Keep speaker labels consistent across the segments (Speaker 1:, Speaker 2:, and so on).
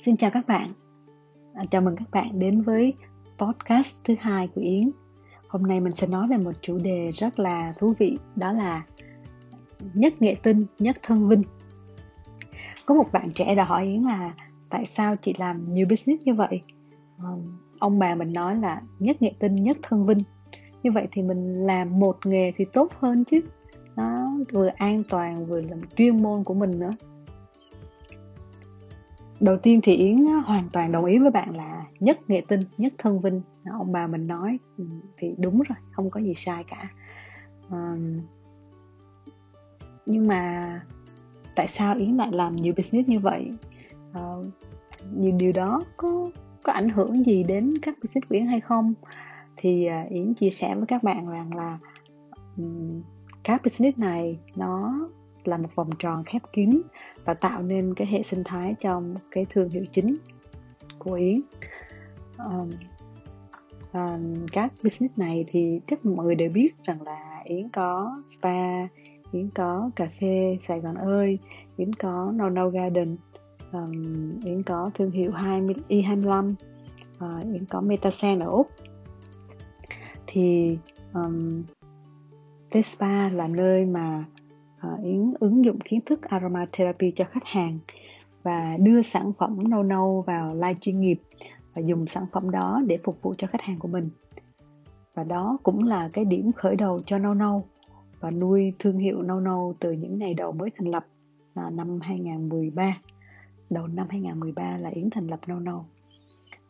Speaker 1: Xin chào các bạn. À, chào mừng các bạn đến với podcast thứ hai của Yến. Hôm nay mình sẽ nói về một chủ đề rất là thú vị, đó là nhất nghệ tinh, nhất thân vinh. Có một bạn trẻ đã hỏi Yến là tại sao chị làm nhiều business như vậy? À, ông bà mình nói là nhất nghệ tinh, nhất thân vinh. Như vậy thì mình làm một nghề thì tốt hơn chứ. Nó vừa an toàn vừa làm chuyên môn của mình nữa đầu tiên thì yến hoàn toàn đồng ý với bạn là nhất nghệ tinh nhất thân vinh. Ông bà mình nói ừ, thì đúng rồi không có gì sai cả. Nhưng mà tại sao yến lại làm nhiều business như vậy? Ờ, nhiều điều đó có có ảnh hưởng gì đến các business của yến hay không? Thì uh, yến chia sẻ với các bạn rằng là um, các business này nó là một vòng tròn khép kín và tạo nên cái hệ sinh thái trong cái thương hiệu chính của Yến. Um, um, các business này thì chắc mọi người đều biết rằng là Yến có spa Yến có cà phê Sài Gòn ơi Yến có No No Garden um, Yến có thương hiệu 20, Y25 uh, Yến có Metasen ở Úc. Thì um, Tespa là nơi mà Ờ, uh, Yến ứng dụng kiến thức aromatherapy cho khách hàng và đưa sản phẩm nâu nâu vào live chuyên nghiệp và dùng sản phẩm đó để phục vụ cho khách hàng của mình. Và đó cũng là cái điểm khởi đầu cho nâu nâu và nuôi thương hiệu nâu nâu từ những ngày đầu mới thành lập là năm 2013 đầu năm 2013 là Yến thành lập nâu nâu.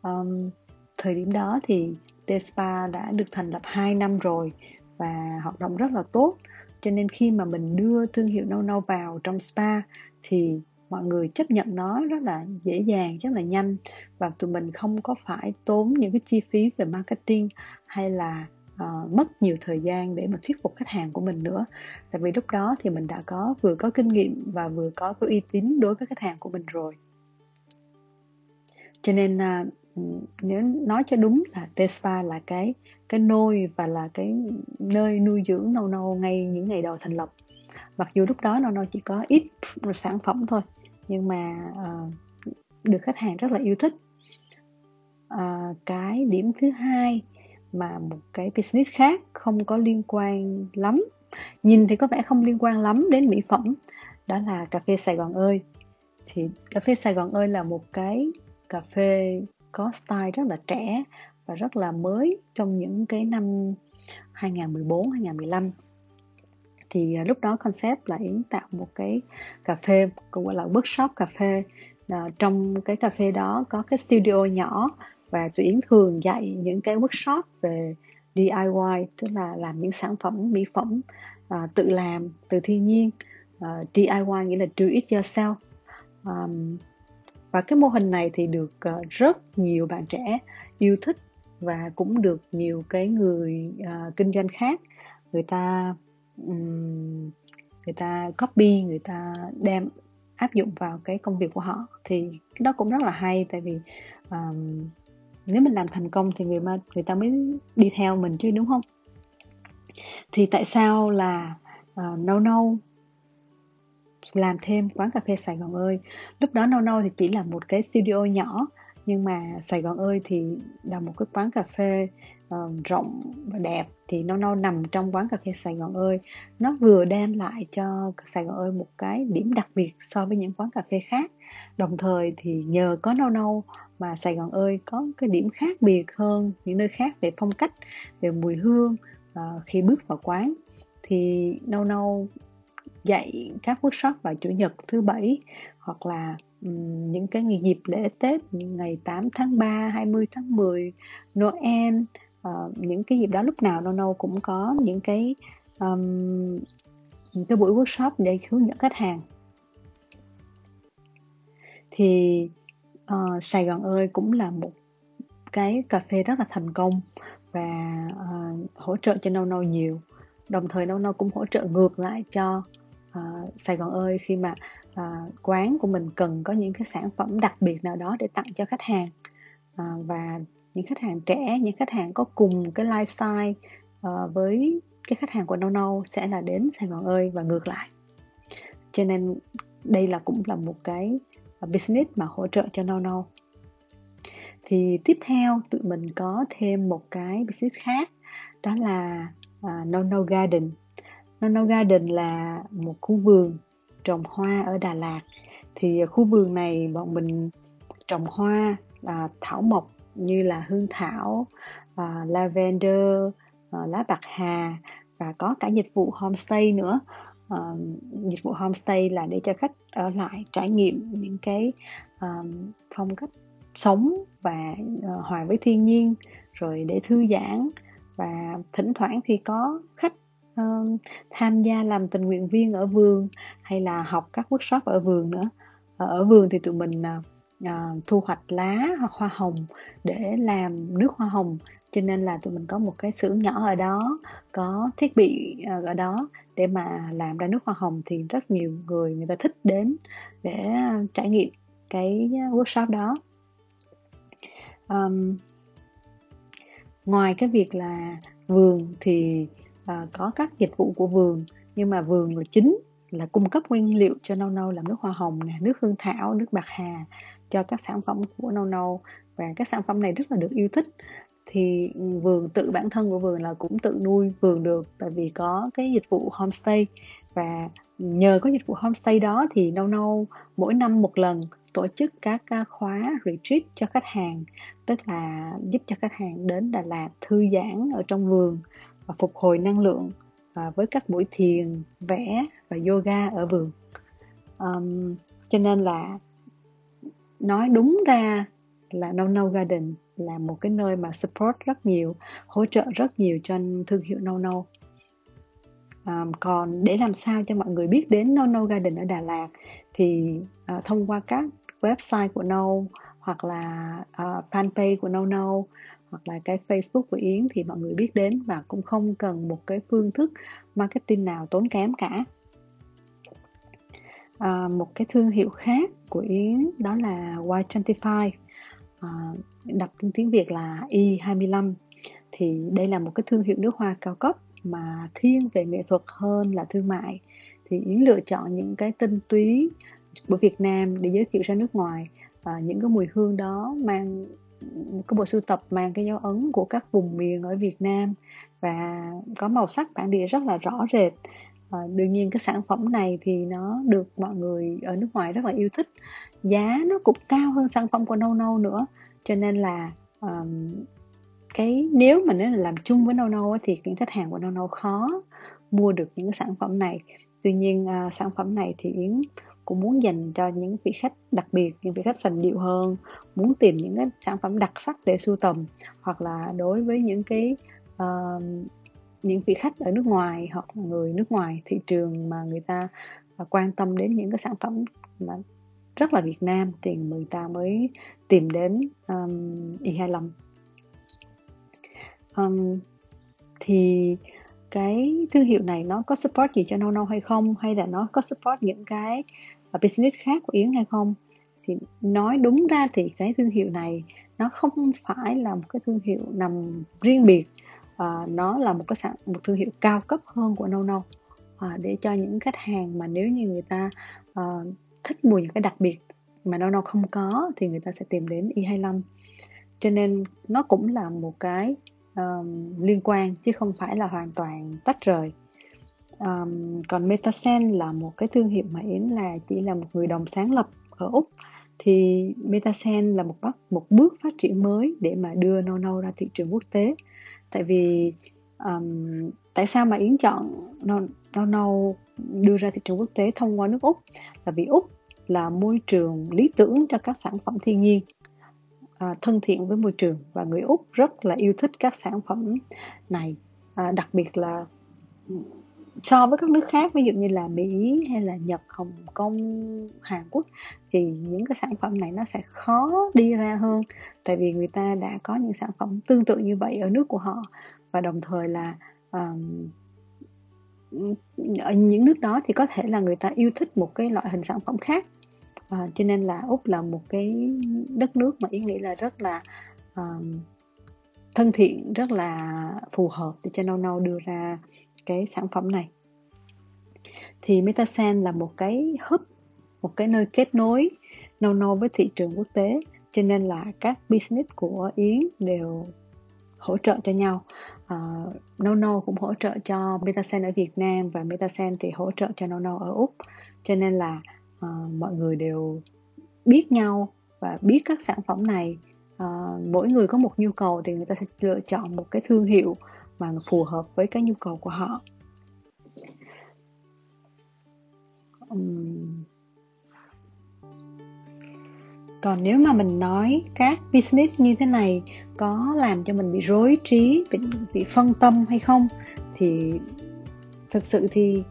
Speaker 1: Um, thời điểm đó thì Despa đã được thành lập 2 năm rồi và hoạt động rất là tốt cho nên khi mà mình đưa thương hiệu nâu nâu vào trong spa thì mọi người chấp nhận nó rất là dễ dàng rất là nhanh. Và tụi mình không có phải tốn những cái chi phí về marketing hay là uh, mất nhiều thời gian để mà thuyết phục khách hàng của mình nữa. Tại vì lúc đó thì mình đã có vừa có kinh nghiệm và vừa có cái uy tín đối với khách hàng của mình rồi. Cho nên uh, nếu nói cho đúng là Tespa là cái cái nôi và là cái nơi nuôi dưỡng nâu nâu ngay những ngày đầu thành lập. Mặc dù lúc đó nâu nâu chỉ có ít sản phẩm thôi nhưng mà uh, được khách hàng rất là yêu thích. Uh, cái điểm thứ hai mà một cái business khác không có liên quan lắm nhìn thì có vẻ không liên quan lắm đến mỹ phẩm đó là cà phê Sài Gòn ơi. Thì cà phê Sài Gòn ơi là một cái cà phê có style rất là trẻ và rất là mới trong những cái năm 2014 2015 thì à, lúc đó concept là Yến tạo một cái cà phê cũng gọi là workshop cà phê. À, trong cái cà phê đó có cái studio nhỏ và tụi Yến thường dạy những cái workshop về DIY tức là làm những sản phẩm mỹ phẩm à, tự làm từ thiên nhiên. Ờ, à, DIY nghĩa là do it yourself. Um, và cái mô hình này thì được uh, rất nhiều bạn trẻ yêu thích và cũng được nhiều cái người uh, kinh doanh khác. Người ta um, người ta copy người ta đem áp dụng vào cái công việc của họ. Thì cái đó cũng rất là hay tại vì um, nếu mình làm thành công thì người mà người ta mới đi theo mình chứ đúng không? Thì tại sao là uh, no no làm thêm quán cà phê Sài Gòn ơi. Lúc đó nâu nâu thì chỉ là một cái studio nhỏ nhưng mà Sài Gòn ơi thì là một cái quán cà phê uh, rộng và đẹp. Thì No No nằm trong quán cà phê Sài Gòn ơi. Nó vừa đem lại cho Sài Gòn ơi một cái điểm đặc biệt so với những quán cà phê khác. Đồng thời thì nhờ có nâu nâu mà Sài Gòn ơi có cái điểm khác biệt hơn những nơi khác về phong cách về mùi hương uh, khi bước vào quán. Thì nâu nâu dạy các workshop vào chủ nhật thứ bảy hoặc là um, những cái ngày dịp lễ Tết ngày 8 tháng 3, 20 tháng 10, Noel uh, những cái dịp đó lúc nào đâu đâu cũng có những cái um, những cái buổi workshop để hướng dẫn khách hàng. Thì uh, Sài Gòn ơi cũng là một cái cà phê rất là thành công và uh, hỗ trợ cho Nâu Nâu nhiều. Đồng thời Nâu Nâu cũng hỗ trợ ngược lại cho uh, Sài Gòn ơi khi mà uh, quán của mình cần có những cái sản phẩm đặc biệt nào đó để tặng cho khách hàng uh, và những khách hàng trẻ những khách hàng có cùng cái lifestyle uh, với cái khách hàng của No No sẽ là đến Sài Gòn ơi và ngược lại. Cho nên đây là cũng là một cái business mà hỗ trợ cho No No thì tiếp theo tụi mình có thêm một cái business khác đó là uh, No No Garden. Nono Garden là một khu vườn trồng hoa ở Đà Lạt. Thì à, khu vườn này bọn mình trồng hoa à, thảo mộc như là hương thảo à, lavender à, lá bạc hà và có cả dịch vụ homestay nữa. À, dịch vụ homestay là để cho khách ở lại trải nghiệm những cái à, phong cách sống và à, hòa với thiên nhiên rồi để thư giãn. Và thỉnh thoảng thì có khách Ờ, tham gia làm tình nguyện viên ở vườn hay là học các workshop ở vườn nữa. Ờ, ở vườn thì tụi mình ờ, thu hoạch lá hoặc hoa hồng để làm nước hoa hồng. Cho nên là tụi mình có một cái xưởng nhỏ ở đó có thiết bị ở đó để mà làm ra nước hoa hồng thì rất nhiều người người ta thích đến để trải nghiệm cái workshop đó. Um, ngoài cái việc là vườn thì à, có các dịch vụ của vườn nhưng mà vườn là chính là cung cấp nguyên liệu cho nâu nâu làm nước hoa hồng nè nước hương thảo nước bạc hà cho các sản phẩm của nâu nâu. Và các sản phẩm này rất là được yêu thích. Thì vườn tự bản thân của vườn là cũng tự nuôi vườn được tại vì có cái dịch vụ homestay. Và nhờ có dịch vụ homestay đó thì nâu nâu mỗi năm một lần tổ chức các à, khóa retreat cho khách hàng tức là giúp cho khách hàng đến Đà Lạt thư giãn ở trong vườn và phục hồi năng lượng và với các buổi thiền vẽ và yoga ở vườn. Um, cho nên là nói đúng ra là No No Garden là một cái nơi mà support rất nhiều hỗ trợ rất nhiều cho thương hiệu No No um, còn để làm sao cho mọi người biết đến No No Garden ở Đà Lạt thì uh, thông qua các website của No hoặc là uh, fanpage của No No hoặc là cái Facebook của Yến thì mọi người biết đến và cũng không cần một cái phương thức marketing nào tốn kém cả. À, một cái thương hiệu khác của Yến đó là Y25 à, đọc tiếng tiếng Việt là Y25 thì đây là một cái thương hiệu nước hoa cao cấp mà thiên về nghệ thuật hơn là thương mại. Thì Yến lựa chọn những cái tinh túy của Việt Nam để giới thiệu ra nước ngoài. À, những cái mùi hương đó mang cái bộ sưu tập mang cái dấu ấn của các vùng miền ở Việt Nam và có màu sắc bản địa rất là rõ rệt. À, đương nhiên cái sản phẩm này thì nó được mọi người ở nước ngoài rất là yêu thích. Giá nó cũng cao hơn sản phẩm của nâu nâu nữa cho nên là um, cái nếu mà nó là làm chung với nâu nâu thì những khách hàng của nâu nâu khó mua được những cái sản phẩm này. Tuy nhiên uh, sản phẩm này thì Yến cũng muốn dành cho những vị khách đặc biệt những vị khách sành điệu hơn muốn tìm những cái sản phẩm đặc sắc để sưu tầm hoặc là đối với những cái uh, những vị khách ở nước ngoài hoặc là người nước ngoài thị trường mà người ta à, quan tâm đến những cái sản phẩm mà rất là Việt Nam thì người ta mới tìm đến um, Y25 um, thì cái thương hiệu này nó có support gì cho Nono hay không? Hay là nó có support những cái business khác của Yến hay không? Thì nói đúng ra thì cái thương hiệu này nó không phải là một cái thương hiệu nằm riêng biệt à, nó là một cái sản một thương hiệu cao cấp hơn của No No à, để cho những khách hàng mà nếu như người ta à, thích mùi những cái đặc biệt mà No No không có thì người ta sẽ tìm đến e Y25 cho nên nó cũng là một cái um, liên quan chứ không phải là hoàn toàn tách rời um, còn Metasen là một cái thương hiệu mà Yến là chỉ là một người đồng sáng lập ở Úc. Thì Metasen là một bước một bước phát triển mới để mà đưa No No ra thị trường quốc tế. Tại vì um, tại sao mà Yến chọn No No No đưa ra thị trường quốc tế thông qua nước Úc? Là vì Úc là môi trường lý tưởng cho các sản phẩm thiên nhiên à, thân thiện với môi trường. Và người Úc rất là yêu thích các sản phẩm này à, đặc biệt là so với các nước khác ví dụ như là Mỹ hay là Nhật, Hồng Kông, Hàn Quốc thì những cái sản phẩm này nó sẽ khó đi ra hơn. Tại vì người ta đã có những sản phẩm tương tự như vậy ở nước của họ. Và đồng thời là um, ở những nước đó thì có thể là người ta yêu thích một cái loại hình sản phẩm khác. À, cho nên là úc là một cái đất nước mà ý nghĩ là rất là um, thân thiện rất là phù hợp để cho nâu nâu đưa ra cái sản phẩm này. Thì Metasen là một cái hub một cái nơi kết nối nâu nâu với thị trường quốc tế cho nên là các business của Yến đều hỗ trợ cho nhau. À, uh, Nono cũng hỗ trợ cho Metasen ở Việt Nam và Metasen thì hỗ trợ cho Nono ở Úc. Cho nên là uh, mọi người đều biết nhau và biết các sản phẩm này. Uh, mỗi người có một nhu cầu thì người ta sẽ lựa chọn một cái thương hiệu mà phù hợp với cái nhu cầu của họ. Uhm. còn nếu mà mình nói các business như thế này có làm cho mình bị rối trí bị, bị phân tâm hay không thì thực sự thì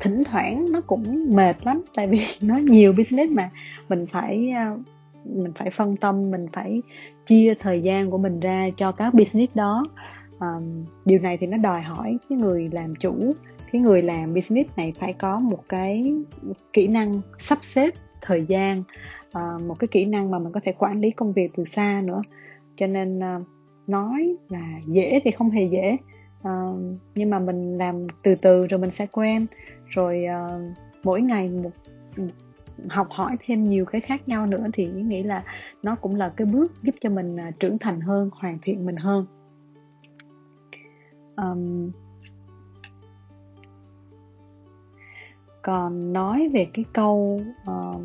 Speaker 1: thỉnh thoảng nó cũng mệt lắm. Tại vì nó nhiều business mà. Mình phải à, mình phải phân tâm mình phải chia thời gian của mình ra cho các business đó um, điều này thì nó đòi hỏi cái người làm chủ cái người làm business này phải có một cái kỹ năng sắp xếp thời gian uh, một cái kỹ năng mà mình có thể quản lý công việc từ xa nữa. Cho nên uh, nói là dễ thì không hề dễ. Uh, nhưng mà mình làm từ từ rồi mình sẽ quen. Rồi uh, mỗi ngày một, học hỏi thêm nhiều cái khác nhau nữa thì nghĩ là nó cũng là cái bước giúp cho mình trưởng thành hơn hoàn thiện mình hơn um, còn nói về cái câu uh,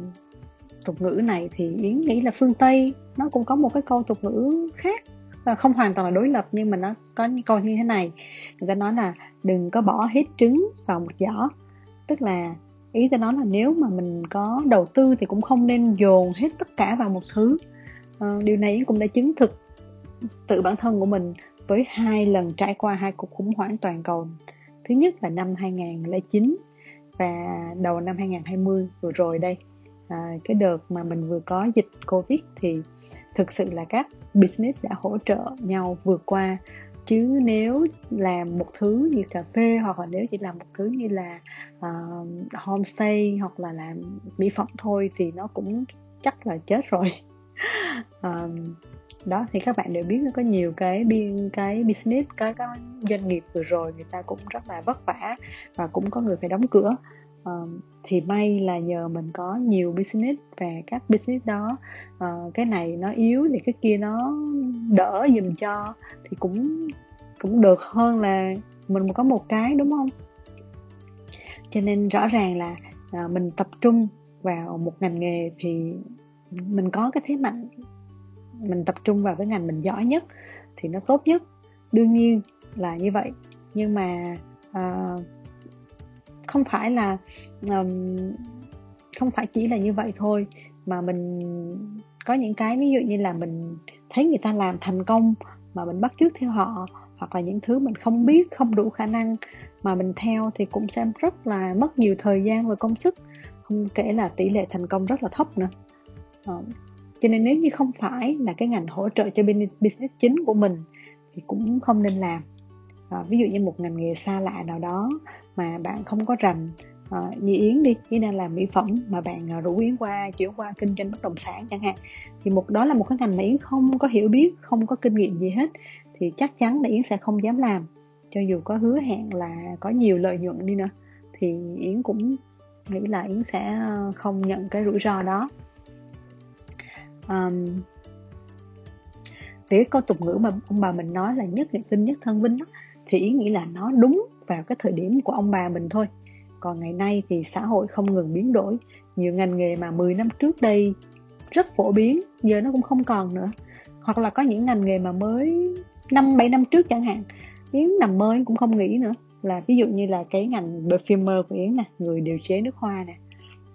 Speaker 1: tục ngữ này thì yến nghĩ là phương tây nó cũng có một cái câu tục ngữ khác và không hoàn toàn là đối lập nhưng mà nó có những câu như thế này. Người ta nói là đừng có bỏ hết trứng vào một giỏ. Tức là ý ta nói là nếu mà mình có đầu tư thì cũng không nên dồn hết tất cả vào một thứ. À, điều này cũng đã chứng thực tự bản thân của mình với hai lần trải qua hai cuộc khủng hoảng toàn cầu. Thứ nhất là năm 2009 và đầu năm 2020 vừa rồi đây. À, cái đợt mà mình vừa có dịch covid thì thực sự là các business đã hỗ trợ nhau vượt qua. Chứ nếu làm một thứ như cà phê hoặc là nếu chỉ làm một thứ như là ờ, uh, homestay hoặc là làm mỹ phẩm thôi thì nó cũng chắc là chết rồi. Uh, đó thì các bạn đều biết có nhiều cái biên cái business cái, cái doanh nghiệp vừa rồi người ta cũng rất là vất vả và cũng có người phải đóng cửa. Uh, thì may là nhờ mình có nhiều business và các business đó uh, cái này nó yếu thì cái kia nó đỡ dùm cho thì cũng cũng được hơn là mình có một cái đúng không? Cho nên rõ ràng là uh, mình tập trung vào một ngành nghề thì mình có cái thế mạnh mình tập trung vào cái ngành mình giỏi nhất thì nó tốt nhất. Đương nhiên là như vậy. Nhưng mà uh, không phải là um, không phải chỉ là như vậy thôi mà mình có những cái ví dụ như là mình thấy người ta làm thành công mà mình bắt chước theo họ hoặc là những thứ mình không biết không đủ khả năng mà mình theo thì cũng sẽ rất là mất nhiều thời gian và công sức. Không kể là tỷ lệ thành công rất là thấp nữa. Ờ cho nên nếu như không phải là cái ngành hỗ trợ cho business chính của mình thì cũng không nên làm. À, ví dụ như một ngành nghề xa lạ nào đó mà bạn không có rành à, như yến đi yến đang làm mỹ phẩm mà bạn à, rủ yến qua chuyển qua kinh doanh bất động sản chẳng hạn thì một đó là một cái ngành mà yến không có hiểu biết không có kinh nghiệm gì hết thì chắc chắn là yến sẽ không dám làm. Cho dù có hứa hẹn là có nhiều lợi nhuận đi nữa thì yến cũng nghĩ là yến sẽ không nhận cái rủi ro đó um, về cái câu tục ngữ mà ông bà mình nói là nhất nghệ tinh nhất thân vinh đó, thì ý nghĩ là nó đúng vào cái thời điểm của ông bà mình thôi. Còn ngày nay thì xã hội không ngừng biến đổi nhiều ngành nghề mà 10 năm trước đây rất phổ biến giờ nó cũng không còn nữa. Hoặc là có những ngành nghề mà mới năm bảy năm trước chẳng hạn yến nằm mơ cũng không nghĩ nữa. Là ví dụ như là cái ngành perfumer của yến nè người điều chế nước hoa nè.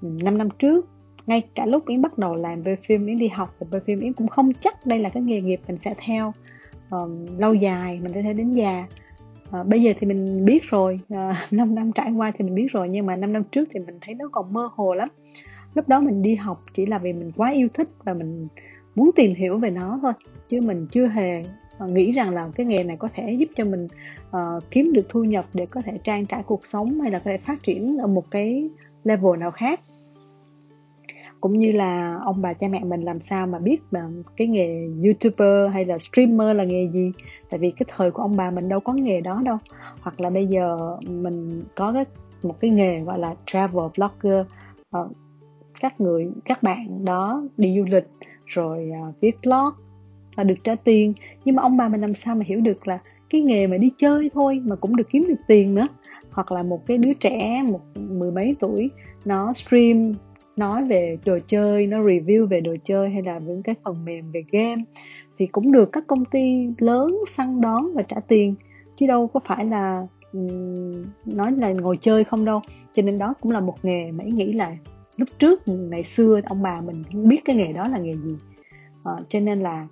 Speaker 1: Năm năm trước ngay cả lúc yến bắt đầu làm về phim yến đi học về phim yến cũng không chắc đây là cái nghề nghiệp mình sẽ theo um, lâu dài mình sẽ theo đến già. Uh, bây giờ thì mình biết rồi ờ, uh, 5 năm trải qua thì mình biết rồi nhưng mà 5 năm trước thì mình thấy nó còn mơ hồ lắm. Lúc đó mình đi học chỉ là vì mình quá yêu thích và mình muốn tìm hiểu về nó thôi chứ mình chưa hề ờ, nghĩ rằng là cái nghề này có thể giúp cho mình uh, kiếm được thu nhập để có thể trang trải cuộc sống hay là có thể phát triển ở một cái level nào khác cũng như là ông bà cha mẹ mình làm sao mà biết mà cái nghề youtuber hay là streamer là nghề gì? Tại vì cái thời của ông bà mình đâu có nghề đó đâu. Hoặc là bây giờ mình có cái một cái nghề gọi là travel blogger uh, các người các bạn đó đi du lịch rồi uh, viết blog và được trả tiền. Nhưng mà ông bà mình làm sao mà hiểu được là cái nghề mà đi chơi thôi mà cũng được kiếm được tiền nữa. Hoặc là một cái đứa trẻ một mười mấy tuổi nó stream nói về đồ chơi nó review về đồ chơi hay là những cái phần mềm về game thì cũng được các công ty lớn săn đón và trả tiền chứ đâu có phải là nói là ngồi chơi không đâu. Cho nên đó cũng là một nghề mà ý nghĩ là lúc trước ngày xưa ông bà mình không biết cái nghề đó là nghề gì. À, cho nên là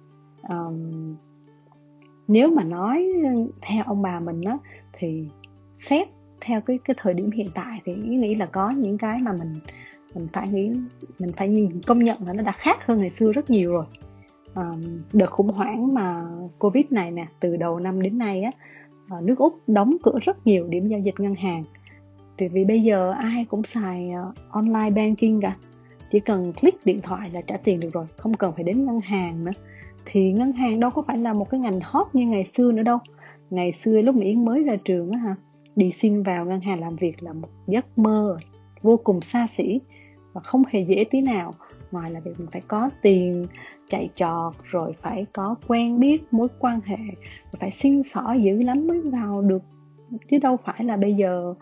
Speaker 1: um, nếu mà nói theo ông bà mình á thì xét theo cái cái thời điểm hiện tại thì ý nghĩ là có những cái mà mình mình phải nghĩ mình phải nhìn công nhận là nó đã khác hơn ngày xưa rất nhiều rồi. À, đợt khủng hoảng mà covid này nè từ đầu năm đến nay á ờ, nước úc đóng cửa rất nhiều điểm giao dịch ngân hàng. Thì vì bây giờ ai cũng xài ờ, online banking cả. Chỉ cần click điện thoại là trả tiền được rồi không cần phải đến ngân hàng nữa. Thì ngân hàng đâu có phải là một cái ngành hot như ngày xưa nữa đâu. Ngày xưa lúc mà yến mới ra trường á ha đi xin vào ngân hàng làm việc là một giấc mơ vô cùng xa xỉ và không hề dễ tí nào. Ngoài là việc mình phải có tiền chạy trọt rồi phải có quen biết mối quan hệ rồi phải xin xỏ dữ lắm mới vào được. Chứ đâu phải là bây giờ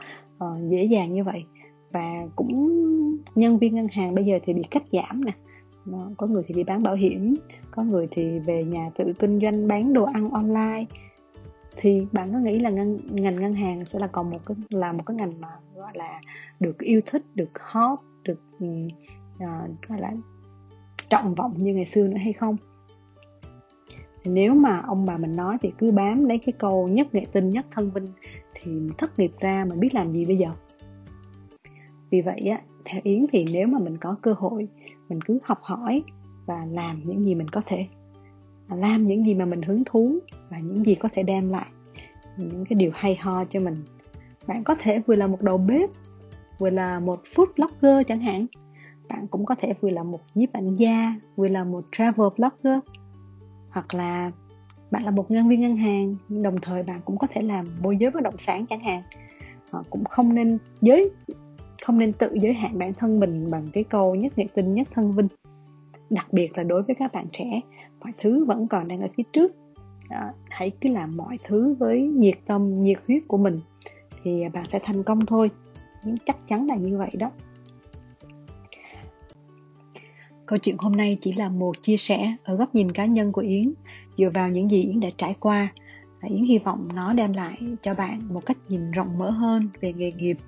Speaker 1: uh, dễ dàng như vậy. Và cũng nhân viên ngân hàng bây giờ thì bị cắt giảm nè. Có người thì đi bán bảo hiểm có người thì về nhà tự kinh doanh bán đồ ăn online. Thì bạn có nghĩ là ngân, ngành ngân hàng sẽ là còn một cái là một cái ngành mà gọi là được yêu thích được hot được uh, gọi là trọng vọng như ngày xưa nữa hay không? Thì nếu mà ông bà mình nói thì cứ bám lấy cái câu nhất nghệ tinh nhất thân vinh thì thất nghiệp ra mình biết làm gì bây giờ? Vì vậy á theo yến thì nếu mà mình có cơ hội mình cứ học hỏi và làm những gì mình có thể làm những gì mà mình hứng thú và những gì có thể đem lại những cái điều hay ho cho mình. Bạn có thể vừa là một đầu bếp vừa là một food blogger chẳng hạn. Bạn cũng có thể vừa là một nhiếp ảnh gia vừa là một travel blogger hoặc là bạn là một nhân viên ngân hàng nhưng đồng thời bạn cũng có thể làm môi giới bất động sản chẳng hạn. Họ cũng không nên giới không nên tự giới hạn bản thân mình bằng cái câu nhất nghệ tinh nhất thân vinh đặc biệt là đối với các bạn trẻ mọi thứ vẫn còn đang ở phía trước. À, hãy cứ làm mọi thứ với nhiệt tâm nhiệt huyết của mình thì bạn sẽ thành công thôi chắc chắn là như vậy đó. Câu chuyện hôm nay chỉ là một chia sẻ ở góc nhìn cá nhân của yến, dựa vào những gì yến đã trải qua. Yến hy vọng nó đem lại cho bạn một cách nhìn rộng mở hơn về nghề nghiệp.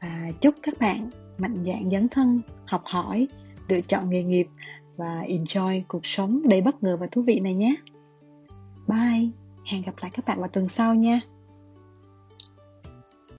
Speaker 1: Và chúc các bạn mạnh dạn dấn thân, học hỏi, lựa chọn nghề nghiệp và enjoy cuộc sống đầy bất ngờ và thú vị này nhé. Bye! Hẹn gặp lại các bạn vào tuần sau nha!